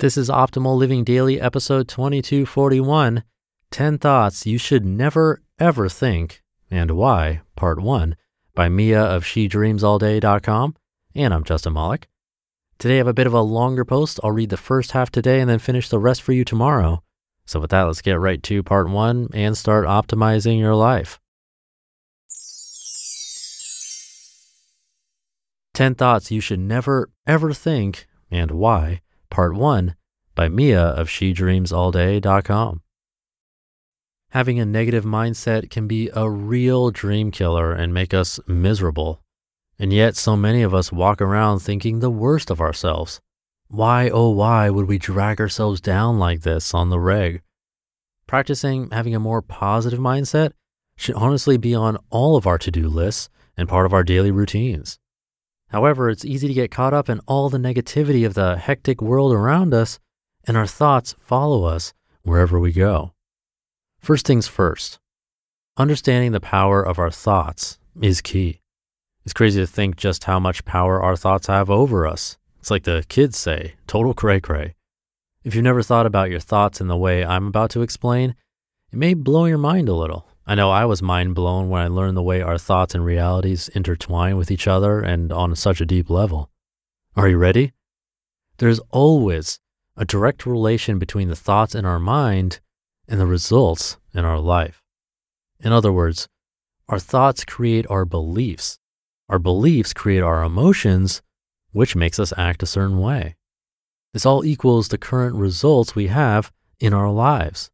This is Optimal Living Daily, episode 2241 10 Thoughts You Should Never Ever Think and Why, Part 1, by Mia of SheDreamsAllDay.com. And I'm Justin Malik. Today I have a bit of a longer post. I'll read the first half today and then finish the rest for you tomorrow. So, with that, let's get right to Part 1 and start optimizing your life. 10 Thoughts You Should Never Ever Think and Why Part 1 by Mia of SheDreamsAllDay.com. Having a negative mindset can be a real dream killer and make us miserable. And yet, so many of us walk around thinking the worst of ourselves. Why, oh, why would we drag ourselves down like this on the reg? Practicing having a more positive mindset should honestly be on all of our to do lists and part of our daily routines. However, it's easy to get caught up in all the negativity of the hectic world around us, and our thoughts follow us wherever we go. First things first, understanding the power of our thoughts is key. It's crazy to think just how much power our thoughts have over us. It's like the kids say, total cray cray. If you've never thought about your thoughts in the way I'm about to explain, it may blow your mind a little. I know I was mind blown when I learned the way our thoughts and realities intertwine with each other and on such a deep level. Are you ready? There's always a direct relation between the thoughts in our mind and the results in our life. In other words, our thoughts create our beliefs. Our beliefs create our emotions, which makes us act a certain way. This all equals the current results we have in our lives.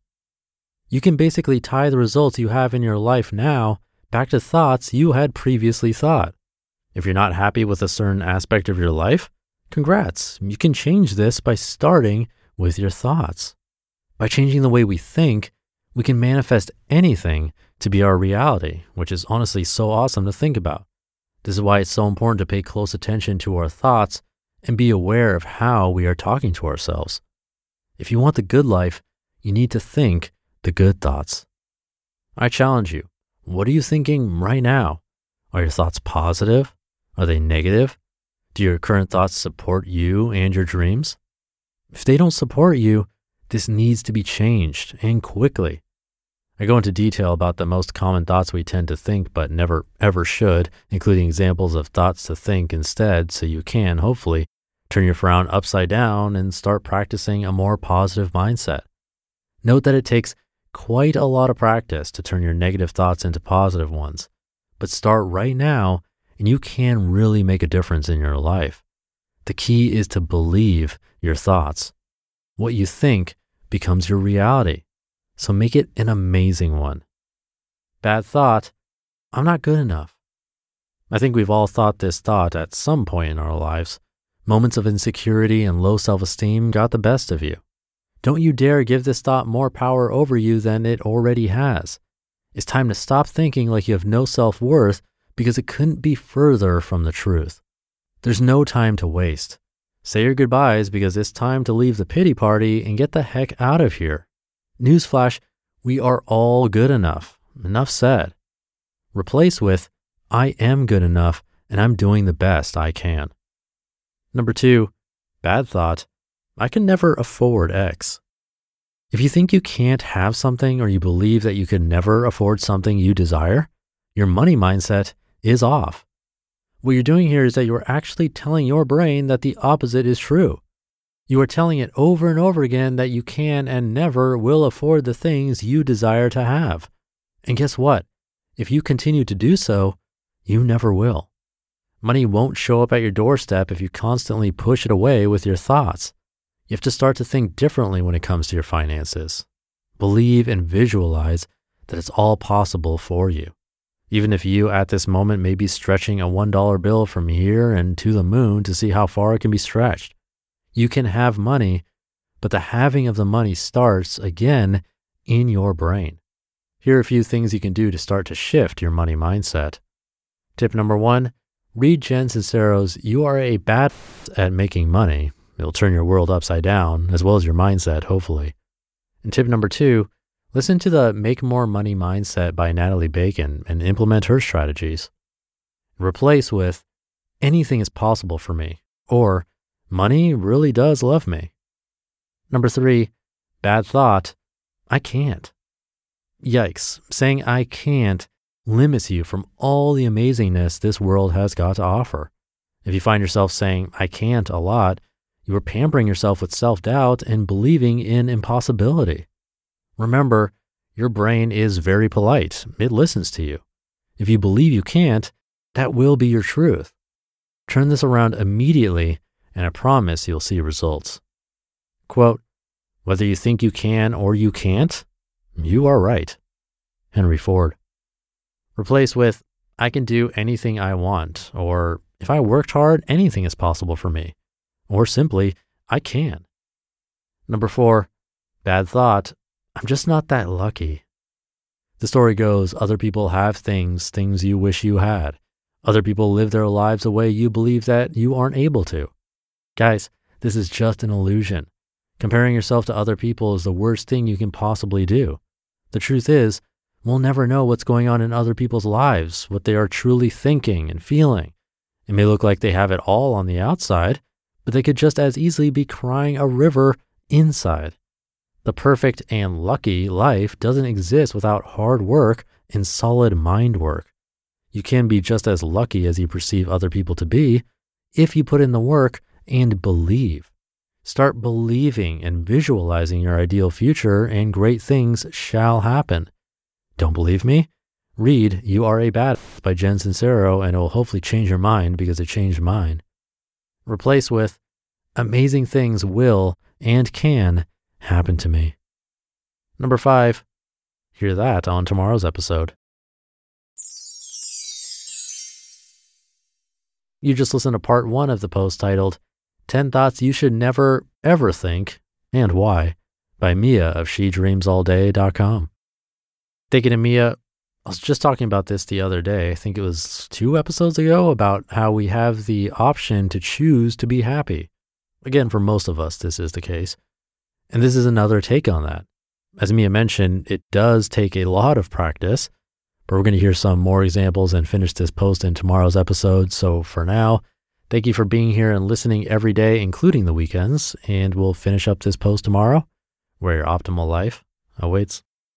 You can basically tie the results you have in your life now back to thoughts you had previously thought. If you're not happy with a certain aspect of your life, congrats. You can change this by starting with your thoughts. By changing the way we think, we can manifest anything to be our reality, which is honestly so awesome to think about. This is why it's so important to pay close attention to our thoughts and be aware of how we are talking to ourselves. If you want the good life, you need to think the good thoughts. I challenge you. What are you thinking right now? Are your thoughts positive? Are they negative? Do your current thoughts support you and your dreams? If they don't support you, this needs to be changed and quickly. I go into detail about the most common thoughts we tend to think but never ever should, including examples of thoughts to think instead, so you can, hopefully, turn your frown upside down and start practicing a more positive mindset. Note that it takes quite a lot of practice to turn your negative thoughts into positive ones. But start right now, and you can really make a difference in your life. The key is to believe your thoughts. What you think becomes your reality. So make it an amazing one. Bad thought, I'm not good enough. I think we've all thought this thought at some point in our lives. Moments of insecurity and low self esteem got the best of you. Don't you dare give this thought more power over you than it already has. It's time to stop thinking like you have no self worth because it couldn't be further from the truth. There's no time to waste. Say your goodbyes because it's time to leave the pity party and get the heck out of here. Newsflash, we are all good enough. Enough said. Replace with, I am good enough and I'm doing the best I can. Number two, bad thought, I can never afford X. If you think you can't have something or you believe that you can never afford something you desire, your money mindset is off. What you're doing here is that you're actually telling your brain that the opposite is true. You are telling it over and over again that you can and never will afford the things you desire to have. And guess what? If you continue to do so, you never will. Money won't show up at your doorstep if you constantly push it away with your thoughts. You have to start to think differently when it comes to your finances. Believe and visualize that it's all possible for you. Even if you at this moment may be stretching a $1 bill from here and to the moon to see how far it can be stretched. You can have money, but the having of the money starts again in your brain. Here are a few things you can do to start to shift your money mindset. Tip number one read Jen Sincero's You Are a Badass at Making Money. It'll turn your world upside down, as well as your mindset, hopefully. And tip number two listen to the Make More Money Mindset by Natalie Bacon and implement her strategies. Replace with Anything is possible for me, or Money really does love me. Number three, bad thought, I can't. Yikes, saying I can't limits you from all the amazingness this world has got to offer. If you find yourself saying I can't a lot, you are pampering yourself with self doubt and believing in impossibility. Remember, your brain is very polite, it listens to you. If you believe you can't, that will be your truth. Turn this around immediately and I promise you'll see results. Quote, whether you think you can or you can't, you are right. Henry Ford. Replace with, I can do anything I want, or if I worked hard, anything is possible for me, or simply, I can. Number four, bad thought, I'm just not that lucky. The story goes other people have things, things you wish you had. Other people live their lives a way you believe that you aren't able to. Guys, this is just an illusion. Comparing yourself to other people is the worst thing you can possibly do. The truth is, we'll never know what's going on in other people's lives, what they are truly thinking and feeling. It may look like they have it all on the outside, but they could just as easily be crying a river inside. The perfect and lucky life doesn't exist without hard work and solid mind work. You can be just as lucky as you perceive other people to be if you put in the work and believe. Start believing and visualizing your ideal future, and great things shall happen. Don't believe me? Read You Are a Badass by Jen Sincero, and it will hopefully change your mind because it changed mine. Replace with Amazing things will and can happen to me. Number five, hear that on tomorrow's episode. You just listened to part one of the post titled 10 Thoughts You Should Never Ever Think and Why by Mia of SheDreamsAllDay.com. Thinking to Mia, I was just talking about this the other day. I think it was two episodes ago about how we have the option to choose to be happy. Again, for most of us, this is the case. And this is another take on that. As Mia mentioned, it does take a lot of practice, but we're going to hear some more examples and finish this post in tomorrow's episode. So for now, Thank you for being here and listening every day, including the weekends. And we'll finish up this post tomorrow where your optimal life awaits.